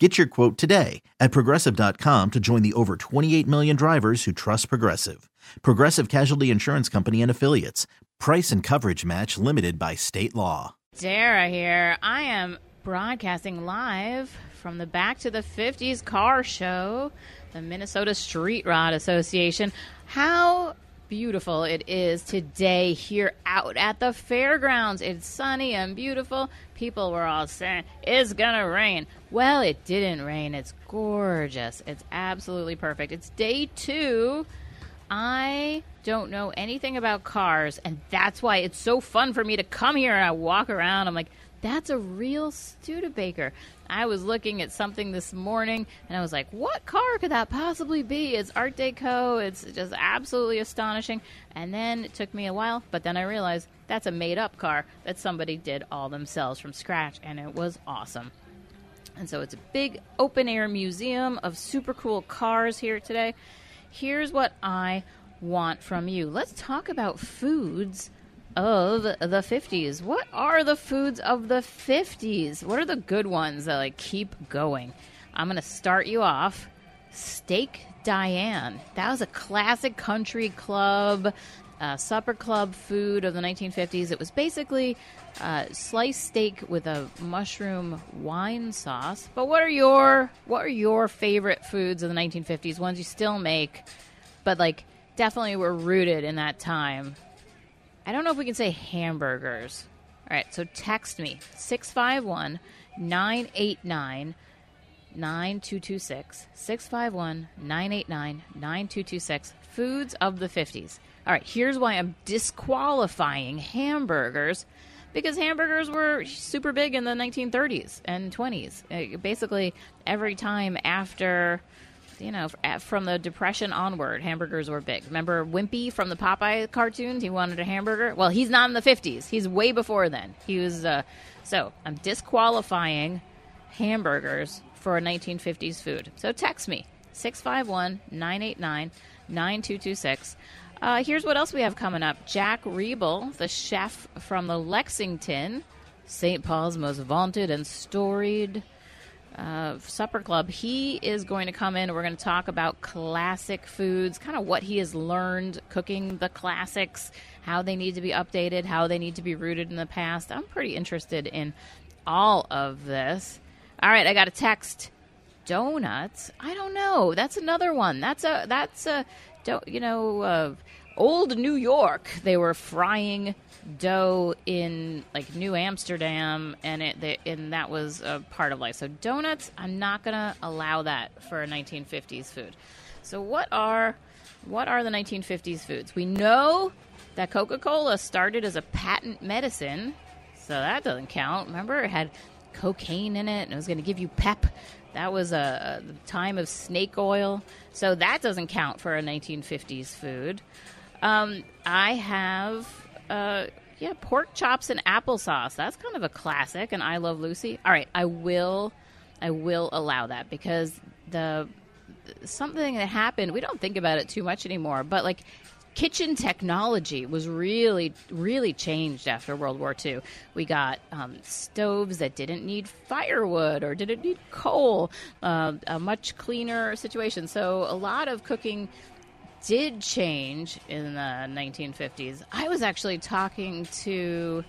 Get your quote today at progressive.com to join the over 28 million drivers who trust Progressive. Progressive Casualty Insurance Company and Affiliates. Price and coverage match limited by state law. Dara here. I am broadcasting live from the Back to the 50s car show, the Minnesota Street Rod Association. How beautiful it is today here out at the fairgrounds. It's sunny and beautiful. People were all saying it's gonna rain. Well, it didn't rain. It's gorgeous. It's absolutely perfect. It's day two. I don't know anything about cars, and that's why it's so fun for me to come here and I walk around. I'm like, that's a real Studebaker. I was looking at something this morning and I was like, what car could that possibly be? It's Art Deco. It's just absolutely astonishing. And then it took me a while, but then I realized that's a made up car that somebody did all themselves from scratch, and it was awesome. And so it's a big open air museum of super cool cars here today. Here's what I want from you. Let's talk about foods of the 50s. What are the foods of the 50s? What are the good ones that like keep going? I'm going to start you off. Steak Diane. That was a classic country club uh, supper club food of the 1950s. It was basically uh, sliced steak with a mushroom wine sauce. But what are your what are your favorite foods of the 1950s? Ones you still make, but like definitely were rooted in that time. I don't know if we can say hamburgers. All right, so text me 651 989 9226. 651 989 9226. Foods of the 50s. All right, here's why I'm disqualifying hamburgers because hamburgers were super big in the 1930s and 20s. Uh, basically, every time after, you know, from the Depression onward, hamburgers were big. Remember Wimpy from the Popeye cartoons? He wanted a hamburger. Well, he's not in the 50s. He's way before then. He was. Uh, so I'm disqualifying hamburgers for a 1950s food. So text me 651 989 9226. Uh, here's what else we have coming up Jack Riebel, the chef from the Lexington, St. Paul's most vaunted and storied uh, supper club. He is going to come in we're going to talk about classic foods, kind of what he has learned cooking the classics, how they need to be updated, how they need to be rooted in the past. I'm pretty interested in all of this. All right, I got a text. Donuts? I don't know. That's another one. That's a that's a don't you know uh, old New York. They were frying dough in like New Amsterdam, and it they, and that was a part of life. So donuts, I'm not gonna allow that for a 1950s food. So what are what are the 1950s foods? We know that Coca-Cola started as a patent medicine, so that doesn't count. Remember, it had cocaine in it, and it was going to give you pep. That was uh, a, a time of snake oil, so that doesn't count for a 1950s food. Um, I have, uh, yeah, pork chops and applesauce. That's kind of a classic, and I love Lucy. All right, I will, I will allow that because the something that happened. We don't think about it too much anymore, but like kitchen technology was really, really changed after World War II. We got um, stoves that didn't need firewood or didn't need coal, uh, a much cleaner situation. So a lot of cooking did change in the 1950s. I was actually talking to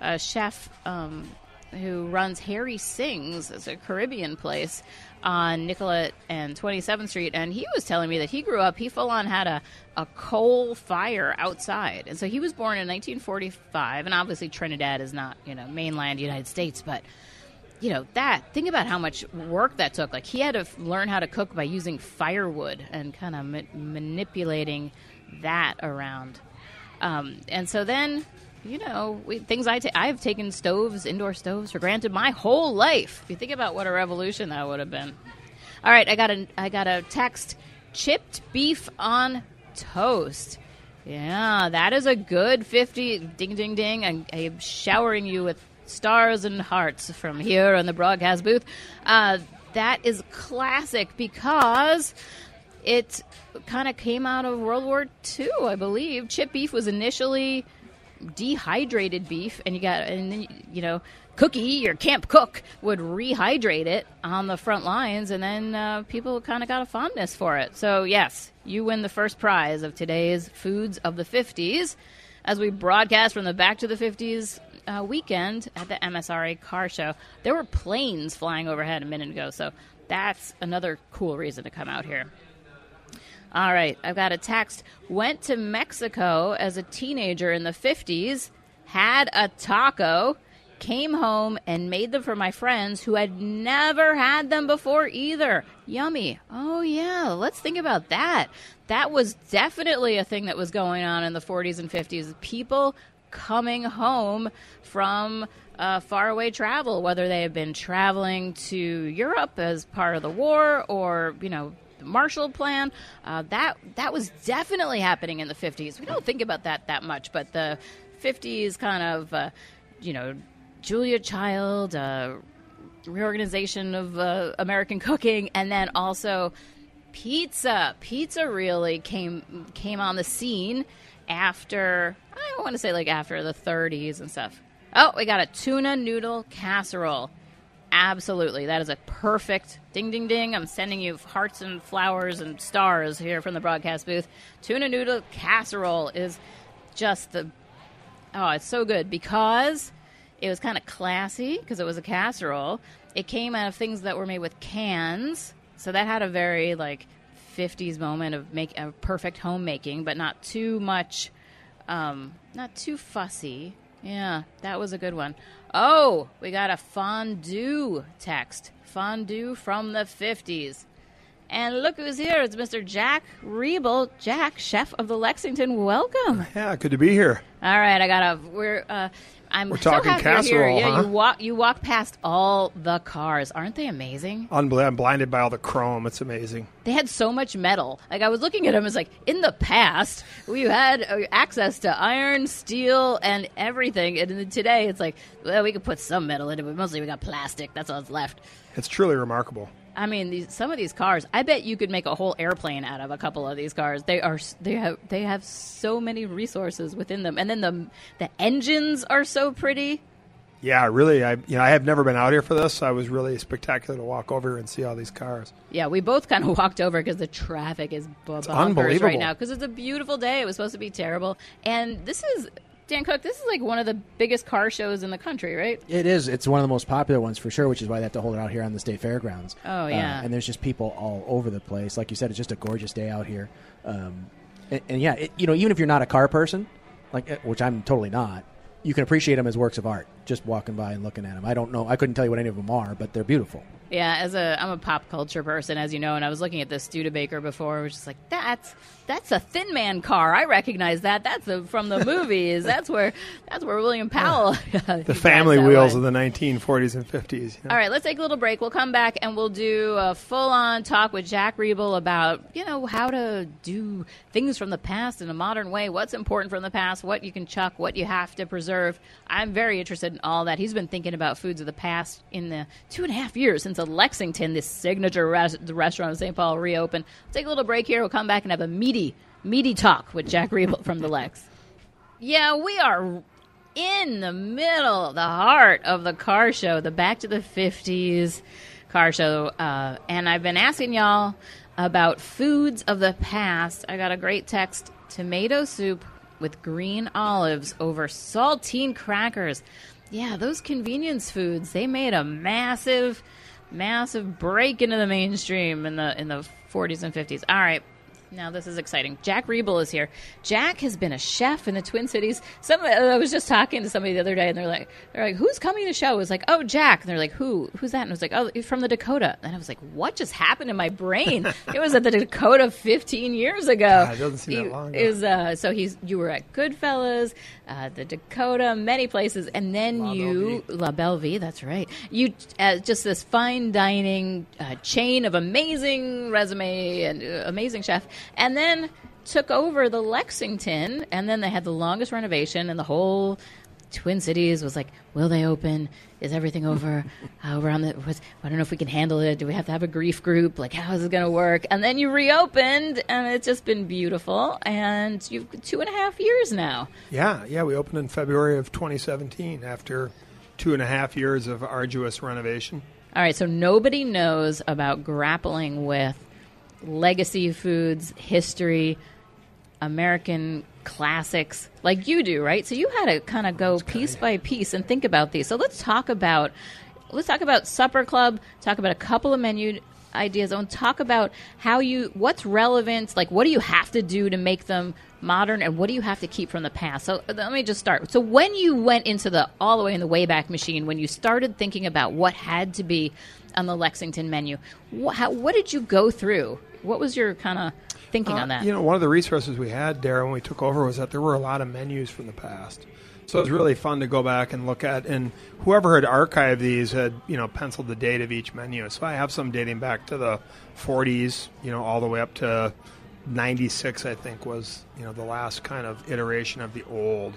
a chef um, who runs Harry Singh's, it's a Caribbean place on Nicollet and 27th Street, and he was telling me that he grew up, he full on had a, a coal fire outside. And so he was born in 1945, and obviously Trinidad is not, you know, mainland United States, but you know that think about how much work that took like he had to learn how to cook by using firewood and kind of ma- manipulating that around um, and so then you know, we, things I ta- I've taken stoves, indoor stoves, for granted my whole life. If you think about what a revolution that would have been. All right, I got a I got a text: chipped beef on toast. Yeah, that is a good 50. Ding, ding, ding. I'm, I'm showering you with stars and hearts from here on the broadcast booth. Uh, that is classic because it kind of came out of World War II, I believe. Chip beef was initially dehydrated beef, and you got, and then, you know, Cookie, your camp cook, would rehydrate it on the front lines, and then uh, people kind of got a fondness for it. So, yes, you win the first prize of today's Foods of the 50s as we broadcast from the Back to the 50s uh, weekend at the MSRA car show. There were planes flying overhead a minute ago, so that's another cool reason to come out here. All right, I've got a text. Went to Mexico as a teenager in the 50s, had a taco, came home and made them for my friends who had never had them before either. Yummy. Oh, yeah, let's think about that. That was definitely a thing that was going on in the 40s and 50s. People coming home from uh, faraway travel, whether they have been traveling to Europe as part of the war or, you know, the Marshall Plan. Uh, that that was definitely happening in the 50s. We don't think about that that much, but the 50s kind of, uh, you know, Julia Child, uh, reorganization of uh, American cooking, and then also pizza. Pizza really came came on the scene after I want to say like after the 30s and stuff. Oh, we got a tuna noodle casserole. Absolutely. That is a perfect ding ding ding. I'm sending you hearts and flowers and stars here from the broadcast booth. Tuna noodle casserole is just the Oh, it's so good because it was kind of classy because it was a casserole. It came out of things that were made with cans. So that had a very like 50s moment of make a perfect homemaking, but not too much um, not too fussy. Yeah, that was a good one. Oh, we got a fondue text. Fondue from the 50s. And look who's here. It's Mr. Jack Riebel. Jack, chef of the Lexington. Welcome. Yeah, good to be here. All right, I got a. We're. Uh, I'm We're so talking happy you're here. casserole, Yeah, huh? you walk. You walk past all the cars. Aren't they amazing? I'm blinded by all the chrome. It's amazing. They had so much metal. Like I was looking at them, it's like in the past we had uh, access to iron, steel, and everything, and then today it's like well, we could put some metal in it, but mostly we got plastic. That's all that's left. It's truly remarkable. I mean, these, some of these cars. I bet you could make a whole airplane out of a couple of these cars. They are they have they have so many resources within them, and then the the engines are so pretty. Yeah, really. I you know I have never been out here for this. So I was really spectacular to walk over here and see all these cars. Yeah, we both kind of walked over because the traffic is unbelievable. right now because it's a beautiful day. It was supposed to be terrible, and this is Dan Cook. This is like one of the biggest car shows in the country, right? It is. It's one of the most popular ones for sure, which is why they have to hold it out here on the state fairgrounds. Oh, Uh, yeah. and there's just people all over the place. Like you said, it's just a gorgeous day out here. Um, and, and yeah, it, you know, even if you're not a car person, like uh, which I'm totally not, you can appreciate them as works of art just walking by and looking at them. I don't know. I couldn't tell you what any of them are, but they're beautiful. Yeah, as a I'm a pop culture person, as you know, and I was looking at this Studebaker before, I was just like, that's that's a Thin Man car. I recognize that. That's a, from the movies. that's where that's where William Powell. The family wheels of the 1940s and 50s. you know. All right, let's take a little break. We'll come back and we'll do a full on talk with Jack Riebel about, you know, how to do things from the past in a modern way, what's important from the past, what you can chuck, what you have to preserve. I'm very interested in all that. He's been thinking about foods of the past in the two and a half years since Lexington, this signature res- the restaurant in St. Paul, reopened. We'll take a little break here. We'll come back and have a meaty, meaty talk with Jack Riebel from the Lex. Yeah, we are in the middle, the heart of the car show, the Back to the 50s car show. Uh, and I've been asking y'all about foods of the past. I got a great text tomato soup with green olives over saltine crackers. Yeah, those convenience foods, they made a massive, massive break into the mainstream in the in the 40s and 50s. All right. Now this is exciting. Jack Riebel is here. Jack has been a chef in the Twin Cities. Some I was just talking to somebody the other day, and they're like, "They're like, who's coming to the show?" I was like, "Oh, Jack." And they're like, "Who? Who's that?" And I was like, "Oh, he's from the Dakota." And I was like, "What just happened in my brain?" it was at the Dakota 15 years ago. God, it doesn't seem that long ago. Is uh, so he's you were at Goodfellow's, uh, the Dakota, many places, and then La you La Belle Vie. That's right. You uh, just this fine dining uh, chain of amazing resume and uh, amazing chef, and then took over the Lexington, and then they had the longest renovation, and the whole Twin Cities was like, "Will they open? Is everything over? uh, we're on the. What's, I don't know if we can handle it. Do we have to have a grief group? Like, how is it going to work?" And then you reopened, and it's just been beautiful. And you've two and a half years now. Yeah, yeah. We opened in February of 2017 after two and a half years of arduous renovation. All right, so nobody knows about grappling with legacy foods, history, American classics like you do, right? So you had to kind of go piece by piece and think about these. So let's talk about let's talk about Supper Club, talk about a couple of menu ideas and talk about how you what's relevant, like what do you have to do to make them modern and what do you have to keep from the past. So uh, let me just start. So when you went into the all the way in the Wayback Machine, when you started thinking about what had to be on the Lexington menu, what, how, what did you go through? What was your kind of thinking Uh, on that? You know, one of the resources we had, Dara, when we took over was that there were a lot of menus from the past. So it was really fun to go back and look at, and whoever had archived these had, you know, penciled the date of each menu. So I have some dating back to the 40s, you know, all the way up to 96, I think, was, you know, the last kind of iteration of the old.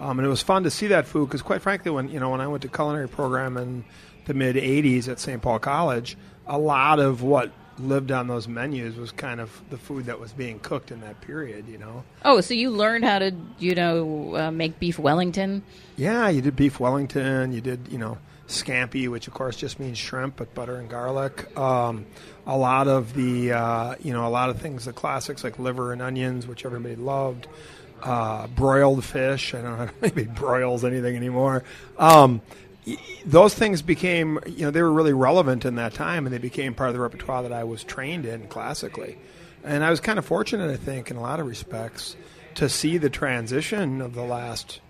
Um, and it was fun to see that food because, quite frankly, when you know when I went to culinary program in the mid '80s at St. Paul College, a lot of what lived on those menus was kind of the food that was being cooked in that period. You know, oh, so you learned how to, you know, uh, make beef Wellington. yeah, you did beef Wellington, you did you know scampi, which of course just means shrimp, but butter and garlic. Um, a lot of the uh, you know a lot of things, the classics like liver and onions, which everybody loved. Uh, broiled fish. I don't know how maybe broils anything anymore. Um, those things became, you know, they were really relevant in that time, and they became part of the repertoire that I was trained in classically. And I was kind of fortunate, I think, in a lot of respects, to see the transition of the last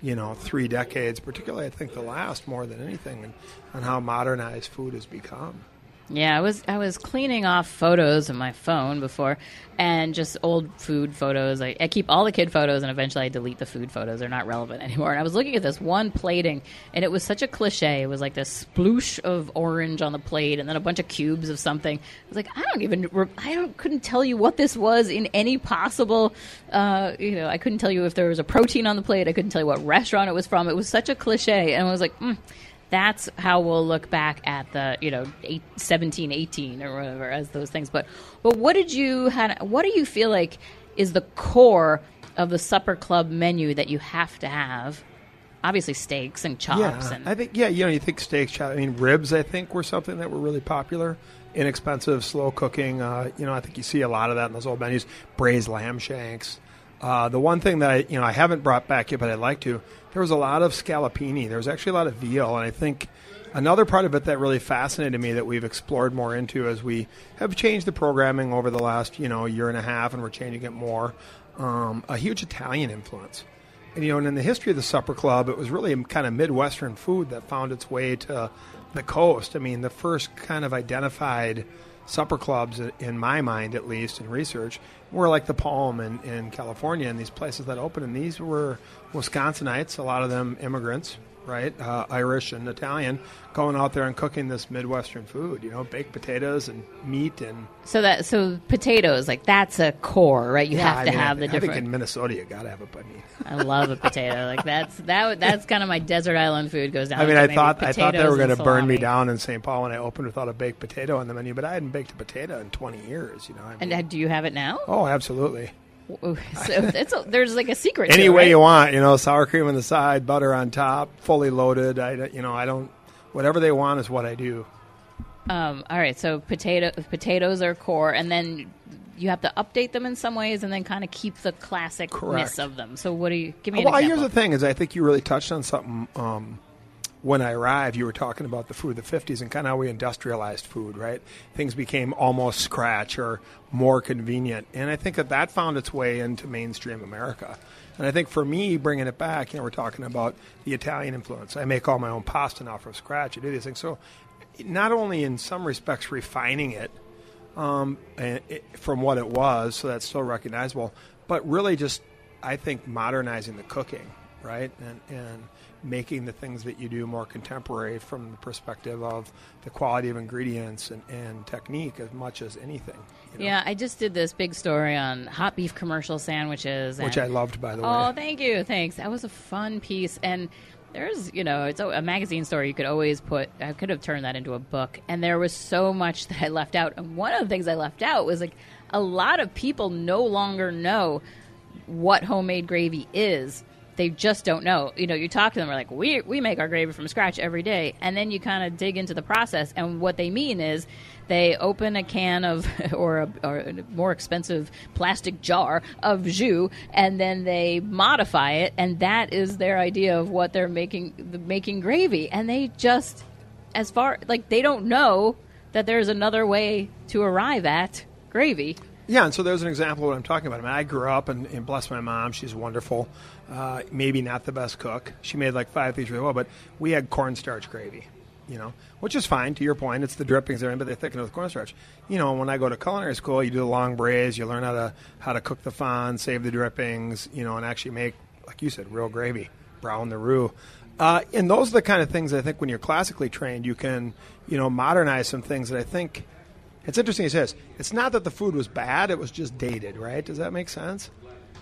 you know, three decades, particularly I think the last more than anything, and, how modernized food has become. Yeah, I was I was cleaning off photos of my phone before, and just old food photos. I, I keep all the kid photos, and eventually I delete the food photos. They're not relevant anymore. And I was looking at this one plating, and it was such a cliche. It was like this sploosh of orange on the plate, and then a bunch of cubes of something. I was like, I don't even, I don't, couldn't tell you what this was in any possible. Uh, you know, I couldn't tell you if there was a protein on the plate. I couldn't tell you what restaurant it was from. It was such a cliche, and I was like. Mm, that's how we'll look back at the you know eight, 17 18 or whatever as those things but but what did you had what do you feel like is the core of the supper club menu that you have to have obviously steaks and chops yeah, and I think yeah, you know, you think steaks, chop. I mean, ribs. I think were something that were really popular, inexpensive, slow cooking. Uh, you know, I think you see a lot of that in those old menus. Braised lamb shanks. Uh, the one thing that I you know I haven't brought back yet, but I'd like to. There was a lot of scallopini. There was actually a lot of veal, and I think another part of it that really fascinated me that we've explored more into as we have changed the programming over the last you know year and a half, and we're changing it more. Um, a huge Italian influence. And, you know, and in the history of the Supper Club, it was really kind of Midwestern food that found its way to the coast. I mean, the first kind of identified supper clubs, in my mind at least, in research, were like the Palm in, in California and these places that opened. And these were Wisconsinites, a lot of them immigrants, right? Uh, Irish and Italian, going out there and cooking this Midwestern food, you know, baked potatoes and meat and. so that so potatoes like that's a core right you Yeah, have I to mean, I have think- the I think in Minnesota, you got to have it, but I. I love a potato like that's that that's kind of my desert island food goes down I mean, I thought I thought they were going to burn me down in St. Paul when I opened without a baked potato on the menu, but I hadn't baked a potato in 20 years. You know, I mean, and uh, do you have it now oh, absolutely. so it's a, there's like a secret Any to it, way right? you want, you know, sour cream on the side, butter on top, fully loaded. I, you know, I don't. Whatever they want is what I do. Um, all right, so potato potatoes are core, and then you have to update them in some ways, and then kind of keep the classicness Correct. of them. So, what do you give me? Well, here's the thing: is I think you really touched on something. Um, when I arrived, you were talking about the food of the 50s and kind of how we industrialized food, right? Things became almost scratch or more convenient. And I think that that found its way into mainstream America. And I think for me, bringing it back, you know, we're talking about the Italian influence. I make all my own pasta now from scratch. I do these things. So, not only in some respects refining it um, it, from what it was, so that's still recognizable, but really just, I think, modernizing the cooking right? And and making the things that you do more contemporary from the perspective of the quality of ingredients and, and technique as much as anything. you know? Yeah, I just did this big story on hot beef commercial sandwiches, Which I loved, by the oh, way. Oh, thank you. Thanks. That was a fun piece. And there's, you know, it's a magazine story you could always put, I could have turned that into a book. And there was so much that I left out. And one of the things I left out was like a lot of people no longer know what homemade gravy is. They just don't know. You know, you talk to them, we're like, we, we make our gravy from scratch every day. And then you kind of dig into the process. And what they mean is they open a can of, or a, or a more expensive plastic jar of jus, and then they modify it. And that is their idea of what they're making, the, making gravy. And they just, as far, like, they don't know that there's another way to arrive at gravy. Yeah, and so there's an example of what I'm talking about. I mean, I grew up and, and bless my mom, she's wonderful. Uh, maybe not the best cook. She made like five things really well, but we had cornstarch gravy, you know, which is fine. To your point, it's the drippings there, but they thicken it with cornstarch. You know, when I go to culinary school, you do the long braise, you learn how to how to cook the fond, save the drippings, you know, and actually make, like you said, real gravy, brown the roux. Uh, and those are the kind of things I think when you're classically trained, you can, you know, modernize some things that I think it's interesting he says it's not that the food was bad, it was just dated, right? Does that make sense?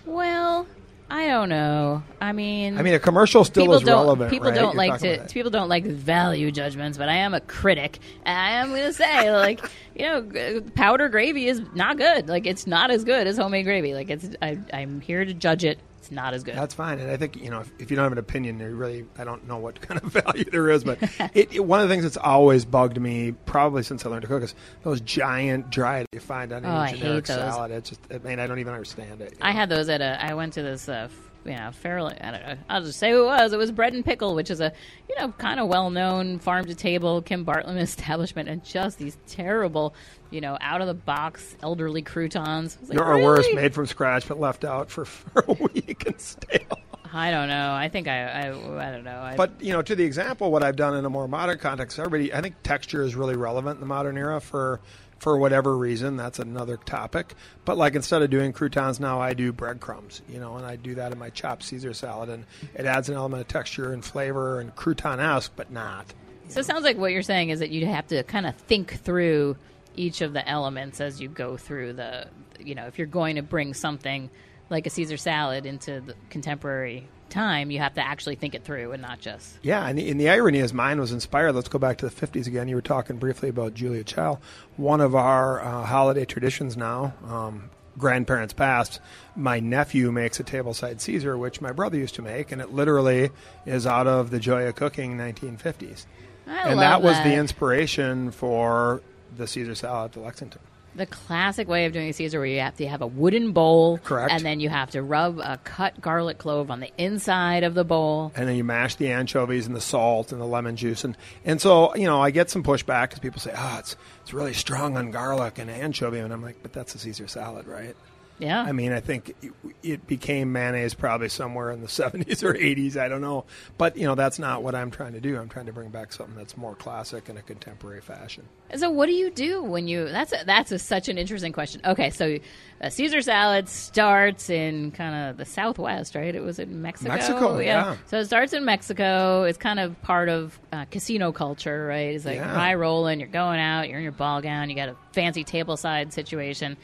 Well, I don't know. I mean, I mean, a commercial still is relevant. people right? don't You're like to people don't like value judgments, but I am a critic, and I am going to say like you know powder gravy is not good. Like it's not as good as homemade gravy. Like it's I, I'm here to judge it. It's not as good. That's fine, and I think you know if, if you don't have an opinion, you really I don't know what kind of value there is, but it, it, one of the things that's always bugged me, probably since I learned to cook, is those giant dried you find on Oh, I any hate generic salad. It's just I mean I don't even understand it. I know? had those at a. I went to this, uh, you know, fairly. I don't know. I'll just say who it was. It was Bread and Pickle, which is a, you know, kind of well-known farm-to-table Kim Bartmann establishment, and just these terrible, you know, out-of-the-box elderly croutons. Like, Or worse, made from scratch but left out for, for a week and stale. I don't know. I think I. I, I don't know. I, But you know, to the example, what I've done in a more modern context, everybody, I think texture is really relevant in the modern era for for whatever reason. That's another topic. But like instead of doing croutons now, I do breadcrumbs. You know, and I do that in my chopped Caesar salad, and it adds an element of texture and flavor and crouton-esque, but not. so it sounds like what you're saying is that you'd have to kind of think through each of the elements as you go through the. You know, if you're going to bring something like a Caesar salad into the contemporary time, you have to actually think it through and not just. Yeah, and the, and the irony is mine was inspired. Let's go back to the 50s again. You were talking briefly about Julia Child. One of our uh, holiday traditions now, um, grandparents past, my nephew makes a tableside Caesar, which my brother used to make, and it literally is out of the Joy of Cooking 1950s. I and that was the inspiration for the Caesar salad at the Lexington. The classic way of doing a Caesar, where you have to have a wooden bowl, Correct. and then you have to rub a cut garlic clove on the inside of the bowl. and then you mash the anchovies and the salt and the lemon juice and and so you know I get some pushback because people say oh it's it's really strong on garlic and anchovy and I'm like but that's a Caesar salad right Yeah, I mean I think it, became mayonnaise probably somewhere in the 70s or 80s I don't know but you know that's not what I'm trying to do I'm trying to bring back something that's more classic in a contemporary fashion So what do you do when you? That's a, that's a, such an interesting question. Okay, so a Caesar salad starts in kind of the Southwest, right? It was in Mexico. Mexico, yeah. So it starts in Mexico. It's kind of part of uh, casino culture, right? It's like Yeah. high rolling. You're going out. You're in your ball gown. You got a fancy tableside situation.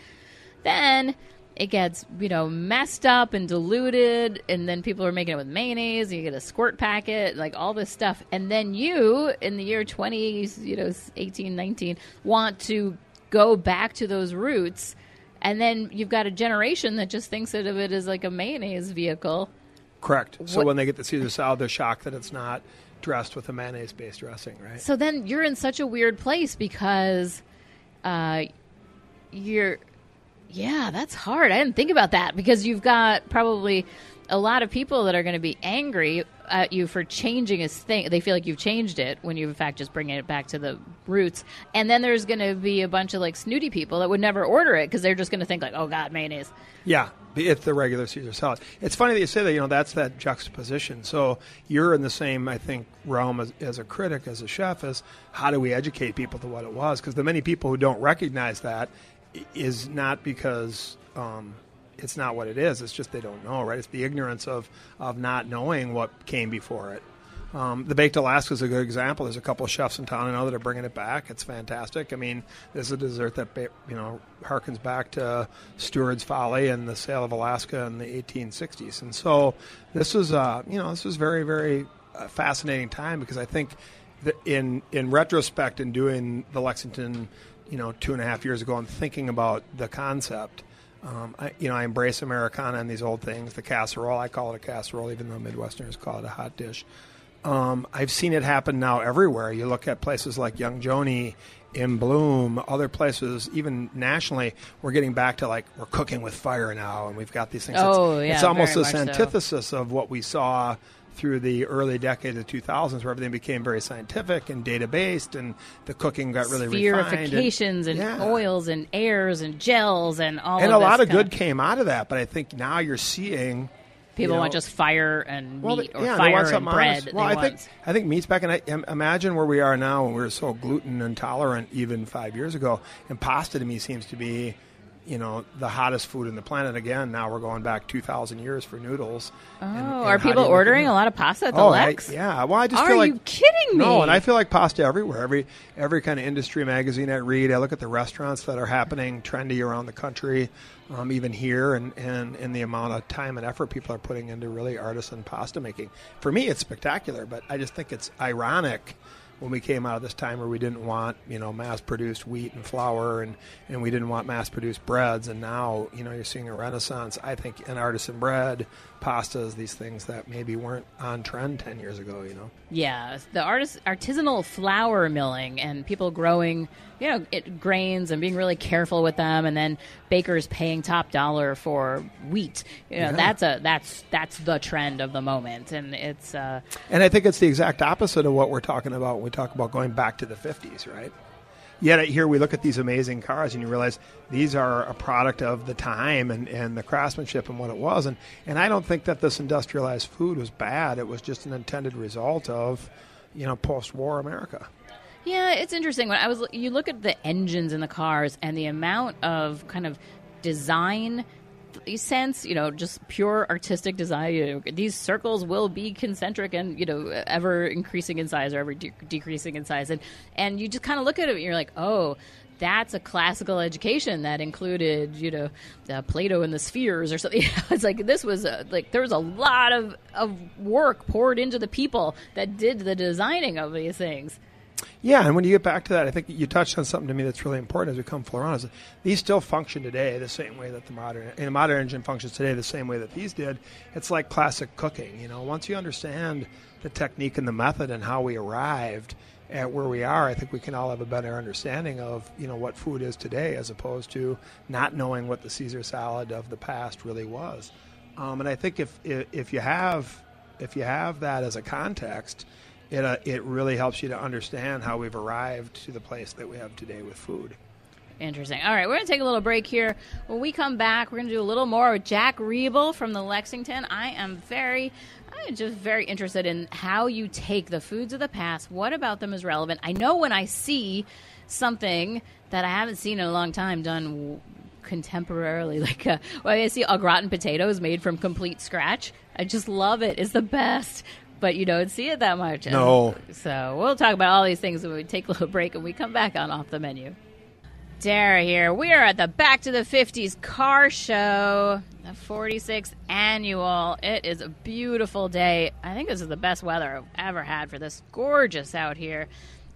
Then it gets you know messed up and diluted and then people are making it with mayonnaise you get a squirt packet like all this stuff. And then you in the year 20 you know 18 19 want to go back to those roots and then you've got a generation that just thinks of it as like a mayonnaise vehicle. Correct. So What- when they get to see the salad they're shocked that it's not dressed with a mayonnaise based dressing right? So then you're in such a weird place because uh, you're yeah that's hard i didn't think about that because you've got probably a lot of people that are going to be angry at you for changing a thing they feel like you've changed it when you in fact just bringing it back to the roots and then there's going to be a bunch of like snooty people that would never order it because they're just going to think like oh god mayonnaise Yeah, it's the regular Caesar salad. It's funny that you say that. You know, that's that juxtaposition. So you're in the same, I think, realm as, as a critic, as a chef, as how do we educate people to what it was? Because the many people who don't recognize that is not because um, it's not what it is. It's just they don't know, right? It's the ignorance of of not knowing what came before it. Um, the baked Alaska is a good example. There's a couple of chefs in town I know that are bringing it back. It's fantastic. I mean, this is a dessert that you know harkens back to Seward's Folly and the sale of Alaska in the 1860s. And so this is, uh, you know, this was very, very uh, fascinating time because I think in in retrospect, in doing the Lexington, you know, two and a half years ago, and thinking about the concept. Um, I, you know, I embrace Americana and these old things. The casserole, I call it a casserole, even though Midwesterners call it a hot dish. Um, I've seen it happen now everywhere. You look at places like Young Joni in Bloom, other places, even nationally, we're getting back to like we're cooking with fire now, and we've got these things. Oh, it's, yeah, it's almost this much so. antithesis of what we saw through the early decades of the 2000s, where everything became very scientific and data based, and the cooking got really refined. And, and, Yeah. oils and airs and gels and all that. and of a lot of good kind came out of that, but I think now you're seeing People you want just fire and well, meat or yeah, fire and bread. honest. Well, I think I think meat's back, and I, im- imagine where we are now, when we were so gluten intolerant even five years ago. And pasta to me seems to be, you know, the hottest food in the planet again. Now we're going back two thousand years for noodles. Oh, And- and are people ordering a lot of pasta at the Oh, I- Lex? yeah. Well, I just Are feel like you kidding me? No, and I feel like pasta everywhere. Every every kind of industry magazine I read, I look at the restaurants that are happening trendy around the country, um, even here, and, and and the amount of time and effort people are putting into really artisan pasta making. For me, it's spectacular, but I just think it's ironic when we came out of this time where we didn't want you know mass produced wheat and flour and and we didn't want mass produced breads. And now you know you're seeing a renaissance i think in artisan bread pastas these things that maybe weren't on trend 10 years ago you know Yeah, the artist artisanal flour milling and people growing, you know, it, grains and being really careful with them, and then bakers paying top dollar for wheat. You know, Yeah. that's a that's that's the trend of the moment, and it's uh, And I think it's the exact opposite of what we're talking about when we talk about going back to the 50s, right? Yet here we look at these amazing cars and you realize these are a product of the time and, and the craftsmanship and what it was. And, and I don't think that this industrialized food was bad. It was just an intended result of, you know, post-war America. Yeah, it's interesting. When I was, you look at the engines in the cars and the amount of kind of design sense, you know, just pure artistic design. You know, these circles will be concentric and you know ever increasing in size or ever de- decreasing in size, and and you just kind of look at it and you're like, oh. That's a classical education that included, you know, uh, Plato and the spheres or something. it's like this was a, like there was a lot of, of work poured into the people that did the designing of these things. Yeah, and when you get back to that, I think you touched on something to me that's really important as we come full around. Is these still function today the same way that the modern and the modern engine functions today the same way that these did. It's like classic cooking. You know, once you understand the technique and the method and how we arrived at where we are, I think we can all have a better understanding of you know what food is today, as opposed to not knowing what the Caesar salad of the past really was. Um, and I think if if you have if you have that as a context, it uh, it really helps you to understand how we've arrived to the place that we have today with food. Interesting. All right, we're going to take a little break here. When we come back, we're going to do a little more with Jack Riebel from the Lexington. I am very, I'm just very interested in how you take the foods of the past. What about them is relevant? I know when I see something that I haven't seen in a long time done contemporarily, like uh when I see au gratin potatoes made from complete scratch, I just love it. It's the best. But you don't see it that much. And No. So we'll talk about all these things when we take a little break and we come back on Off the Menu. Dara here. We are at the Back to the 50s car show, the 46th annual. It is a beautiful day. I think this is the best weather I've ever had for this. Gorgeous out here.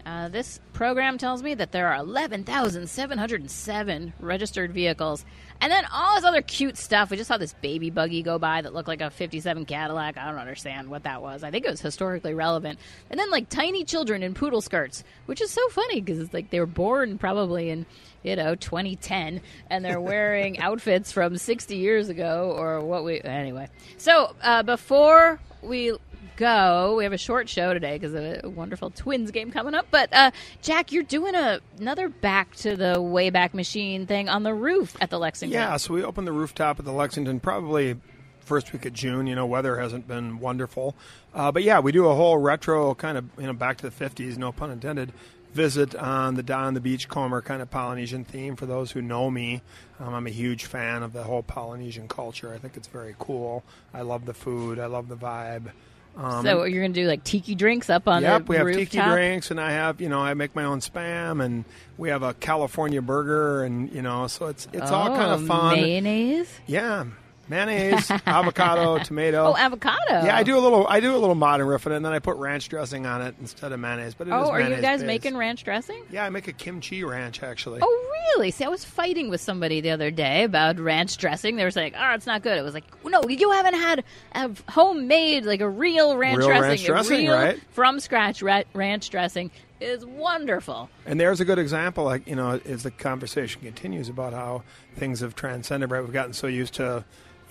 Uh, this program tells me that there are 11,707 registered vehicles. And then all this other cute stuff. We just saw this baby buggy go by that looked like a 57 Cadillac. I don't understand what that was. I think it was historically relevant. And then like tiny children in poodle skirts, which is so funny because it's like they were born probably in, you know, 2010 and they're wearing outfits from 60 years ago or what we. Anyway. So uh, before we go. We have a short show today because of a wonderful Twins game coming up. But uh, Jack, you're doing a, another back to the Wayback Machine thing on the roof at the Lexington. Yeah, so we opened the rooftop at the Lexington probably first week of June. You know, weather hasn't been wonderful, uh, but yeah, we do a whole retro kind of you know back to the '50s, no pun intended, visit on the Don the Beachcomber kind of Polynesian theme. For those who know me, um, I'm a huge fan of the whole Polynesian culture. I think it's very cool. I love the food. I love the vibe. Um, so you're going to do like tiki drinks up on yep, the we have tiki drinks, and I have you know I make my own spam, and we have a California burger, and you know so it's it's all kind of Oh, fun. Mayonnaise? Yeah, mayonnaise, avocado, tomato. Oh, avocado. Yeah, I do a little. I do a little modern riff in it, and then I put ranch dressing on it instead of mayonnaise. But it oh, is Oh, are you guys based. making ranch dressing? Yeah, I make a kimchi ranch actually. Oh, really? See, I was fighting with somebody the other day about ranch dressing. They were saying, "Oh, it's not good." It was like, "No, you haven't had a homemade, like a real ranch Real dressing. ranch dressing, real right? from scratch ra- ranch dressing is wonderful." And there's a good example, like you know, as the conversation continues about how things have transcended. Right, we've gotten so used to,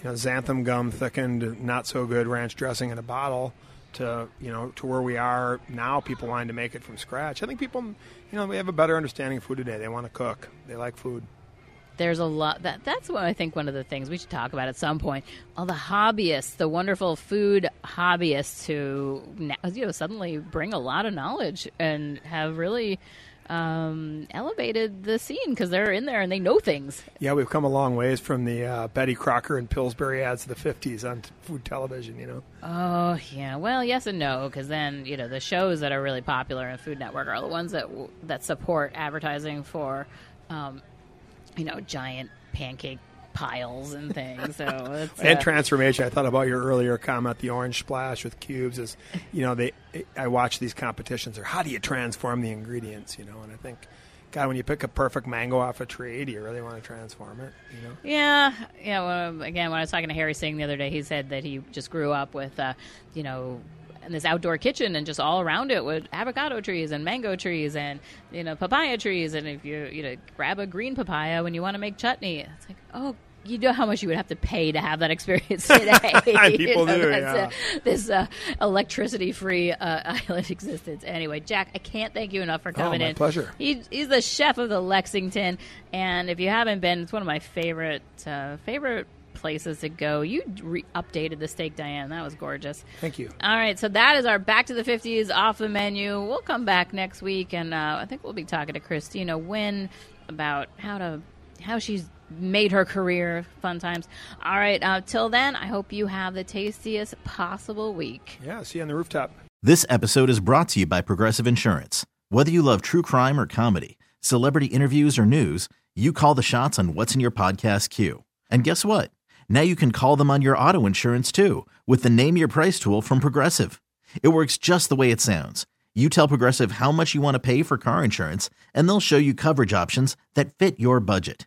you know, xanthan gum thickened, not so good ranch dressing in a bottle, to you know, to where we are now. People wanting to make it from scratch. I think people, you know, we have a better understanding of food today. They want to cook. They like food. There's a lot that that's what I think one of the things we should talk about at some point. All the hobbyists, the wonderful food hobbyists who you know suddenly bring a lot of knowledge and have really um, elevated the scene because they're in there and they know things. Yeah, we've come a long ways from the uh, Betty Crocker and Pillsbury ads of the '50s on t- food television. You know. Oh yeah, well yes and no because then you know the shows that are really popular in Food Network are the ones that w- that support advertising for, um, you know, giant pancake piles and things. So it's, and uh, transformation. I thought about your earlier comment, the orange splash with cubes. Is you know they I watch these competitions. Or how do you transform the ingredients? You know, and I think, God, when you pick a perfect mango off a tree, do you really want to transform it? You know. Yeah, yeah. Well, again, when I was talking to Harry Singh the other day, he said that he just grew up with, uh, you know, in this outdoor kitchen and just all around it with avocado trees and mango trees and you know papaya trees. And if you you know grab a green papaya when you want to make chutney, it's like oh. You know how much you would have to pay to have that experience today. You People know, do, that's, uh, this uh, electricity-free uh, island existence. Anyway, Jack, I can't thank you enough for coming Oh, my in. pleasure. He, he's the chef of the Lexington, and if you haven't been, it's one of my favorite uh, favorite places to go. You re- updated the steak, Diane. That was gorgeous. Thank you. All right, so that is our Back to the 50s off the menu. We'll come back next week, and uh, I think we'll be talking to Christina Wynn about how to how she's made her career. Fun times. All right, uh, till then, I hope you have the tastiest possible week. Yeah. See you on the rooftop. This episode is brought to you by Progressive Insurance. Whether you love true crime or comedy, celebrity interviews or news, you call the shots on what's in your podcast queue. And guess what? Now you can call them on your auto insurance too with the Name Your Price tool from Progressive. It works just the way it sounds. You tell Progressive how much you want to pay for car insurance, and they'll show you coverage options that fit your budget.